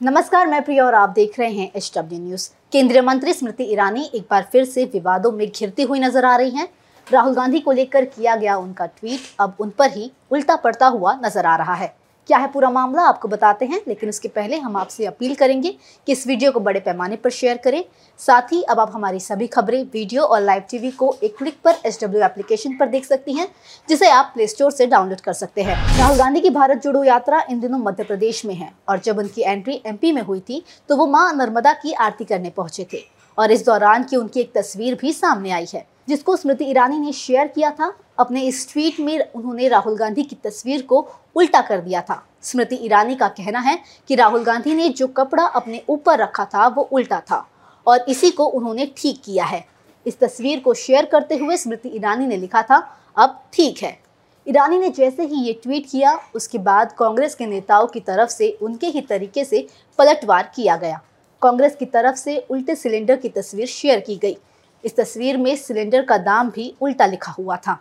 नमस्कार, मैं प्रिया और आप देख रहे हैं एच डब्ल्यू न्यूज़ केंद्रीय मंत्री स्मृति ईरानी एक बार फिर से विवादों में घिरती हुई नज़र आ रही हैं। राहुल गांधी को लेकर किया गया उनका ट्वीट अब उन पर ही उल्टा पड़ता हुआ नज़र आ रहा है। क्या है पूरा मामला, आपको बताते हैं, लेकिन उसके पहले हम आपसे अपील करेंगे कि इस वीडियो को बड़े पैमाने पर शेयर करें। साथ ही अब आप हमारी सभी खबरें, वीडियो और लाइव टीवी को एक क्लिक पर एच एप्लीकेशन पर देख सकती हैं, जिसे आप प्ले स्टोर से डाउनलोड कर सकते हैं। राहुल गांधी की भारत जोड़ो यात्रा इन दिनों मध्य प्रदेश में है, और जब उनकी एंट्री एमपी में हुई थी तो वो माँ नर्मदा की आरती करने पहुँचे थे, और इस दौरान की उनकी एक तस्वीर भी सामने आई है, जिसको स्मृति ईरानी ने शेयर किया था। अपने इस ट्वीट में उन्होंने राहुल गांधी की तस्वीर को उल्टा कर दिया था। स्मृति ईरानी का कहना है कि राहुल गांधी ने जो कपड़ा अपने ऊपर रखा था, वो उल्टा था और इसी को उन्होंने ठीक किया है। इस तस्वीर को शेयर करते हुए स्मृति ईरानी ने लिखा था, अब ठीक है। ईरानी ने जैसे ही ये ट्वीट किया, उसके बाद कांग्रेस के नेताओं की तरफ़ से उनके ही तरीके से पलटवार किया गया। कांग्रेस की तरफ़ से उल्टे सिलेंडर की तस्वीर शेयर की गई। इस तस्वीर में सिलेंडर का दाम भी उल्टा लिखा हुआ था।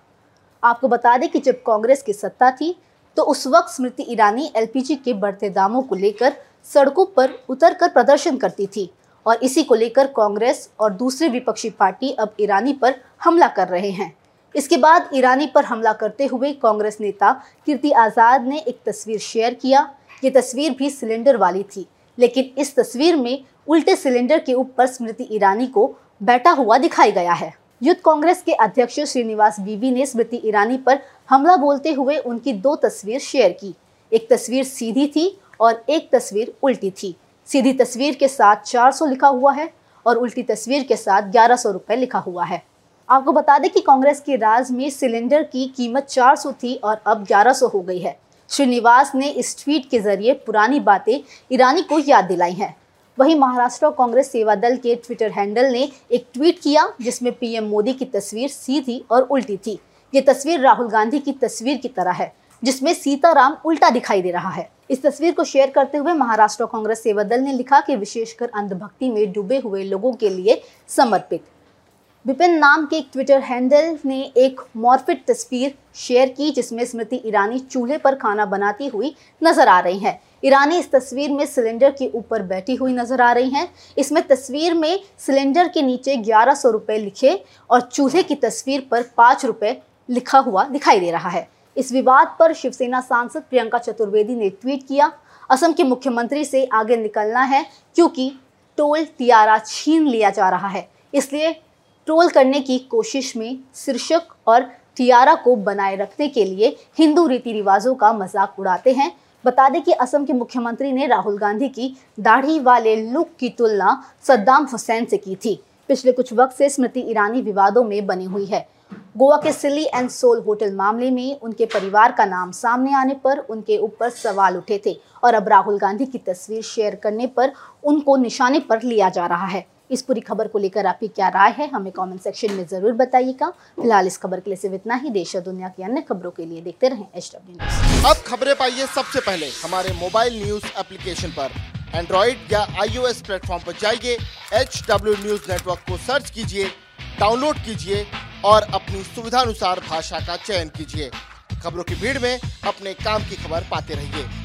आपको बता दें कि जब कांग्रेस की सत्ता थी तो उस वक्त स्मृति ईरानी एलपीजी के बढ़ते दामों को लेकर सड़कों पर उतर कर प्रदर्शन करती थी और इसी को लेकर कांग्रेस और दूसरी विपक्षी पार्टी अब ईरानी पर हमला कर रहे हैं। इसके बाद ईरानी पर हमला करते हुए कांग्रेस नेता कीर्ति आज़ाद ने एक तस्वीर शेयर किया। ये तस्वीर भी सिलेंडर वाली थी, लेकिन इस तस्वीर में उल्टे सिलेंडर के ऊपर स्मृति ईरानी को बैठा हुआ दिखाई गया है। युद्ध कांग्रेस के अध्यक्ष श्रीनिवास बीवी ने स्मृति ईरानी पर हमला बोलते हुए उनकी दो तस्वीर शेयर की। एक तस्वीर सीधी थी और एक तस्वीर उल्टी थी। सीधी तस्वीर के साथ 400 लिखा हुआ है और उल्टी तस्वीर के साथ ग्यारह सौ लिखा हुआ है। आपको बता दें कि कांग्रेस के राज में सिलेंडर की कीमत 400 थी और अब 1100 हो गई है। श्रीनिवास ने इस ट्वीट के ज़रिए पुरानी बातें ईरानी को याद दिलाई हैं। वहीं महाराष्ट्र कांग्रेस सेवा दल के ट्विटर हैंडल ने एक ट्वीट किया, जिसमें पीएम मोदी की तस्वीर सीधी और उल्टी थी। ये तस्वीर राहुल गांधी की तस्वीर की तरह है, जिसमें सीताराम उल्टा दिखाई दे रहा है। इस तस्वीर को शेयर करते हुए महाराष्ट्र कांग्रेस सेवा दल ने लिखा कि विशेषकर अंधभक्ति में डूबे हुए लोगों के लिए समर्पित। विपिन नाम के एक ट्विटर हैंडल ने एक मॉर्फिट तस्वीर शेयर की, जिसमें स्मृति ईरानी चूल्हे पर खाना बनाती हुई नज़र आ रही हैं। ईरानी इस तस्वीर में सिलेंडर के ऊपर बैठी हुई नज़र आ रही हैं। इसमें तस्वीर में सिलेंडर के नीचे ग्यारह सौ रुपये लिखे और चूल्हे की तस्वीर पर पाँच रुपये लिखा हुआ दिखाई दे रहा है। इस विवाद पर शिवसेना सांसद प्रियंका चतुर्वेदी ने ट्वीट किया। असम के मुख्यमंत्री से आगे निकलना है, क्योंकि टोल तियारा छीन लिया जा रहा है। इसलिए ट्रोल करने की कोशिश में शीर्षक और टियारा को बनाए रखने के लिए हिंदू रीति रिवाजों का मज़ाक उड़ाते हैं। बता दें कि असम के मुख्यमंत्री ने राहुल गांधी की दाढ़ी वाले लुक की तुलना सद्दाम हुसैन से की थी। पिछले कुछ वक्त से स्मृति ईरानी विवादों में बनी हुई है। गोवा के सिली एंड सोल होटल मामले में उनके परिवार का नाम सामने आने पर उनके ऊपर सवाल उठे थे और अब राहुल गांधी की तस्वीर शेयर करने पर उनको निशाने पर लिया जा रहा है। इस पूरी खबर को लेकर आपकी क्या राय है, हमें कमेंट सेक्शन में ज़रूर बताइएगा। फ़िलहाल इस खबर के लिए सिर्फ़ इतना ही। देश और दुनिया की अन्य खबरों के लिए देखते रहें एच न्यूज़ अब खबरें पाइए सबसे पहले। हमारे मोबाइल न्यूज़ एप्लीकेशन पर। एंड्रॉइड या आईओएस प्लेटफॉर्म पर जाइए एच डब्ल्यू न्यूज़ नेटवर्क को सर्च कीजिए डाउनलोड कीजिए और अपनी सुविधानुसार भाषा का चयन कीजिए। खबरों की भीड़ में अपने काम की खबर पाते रहिए।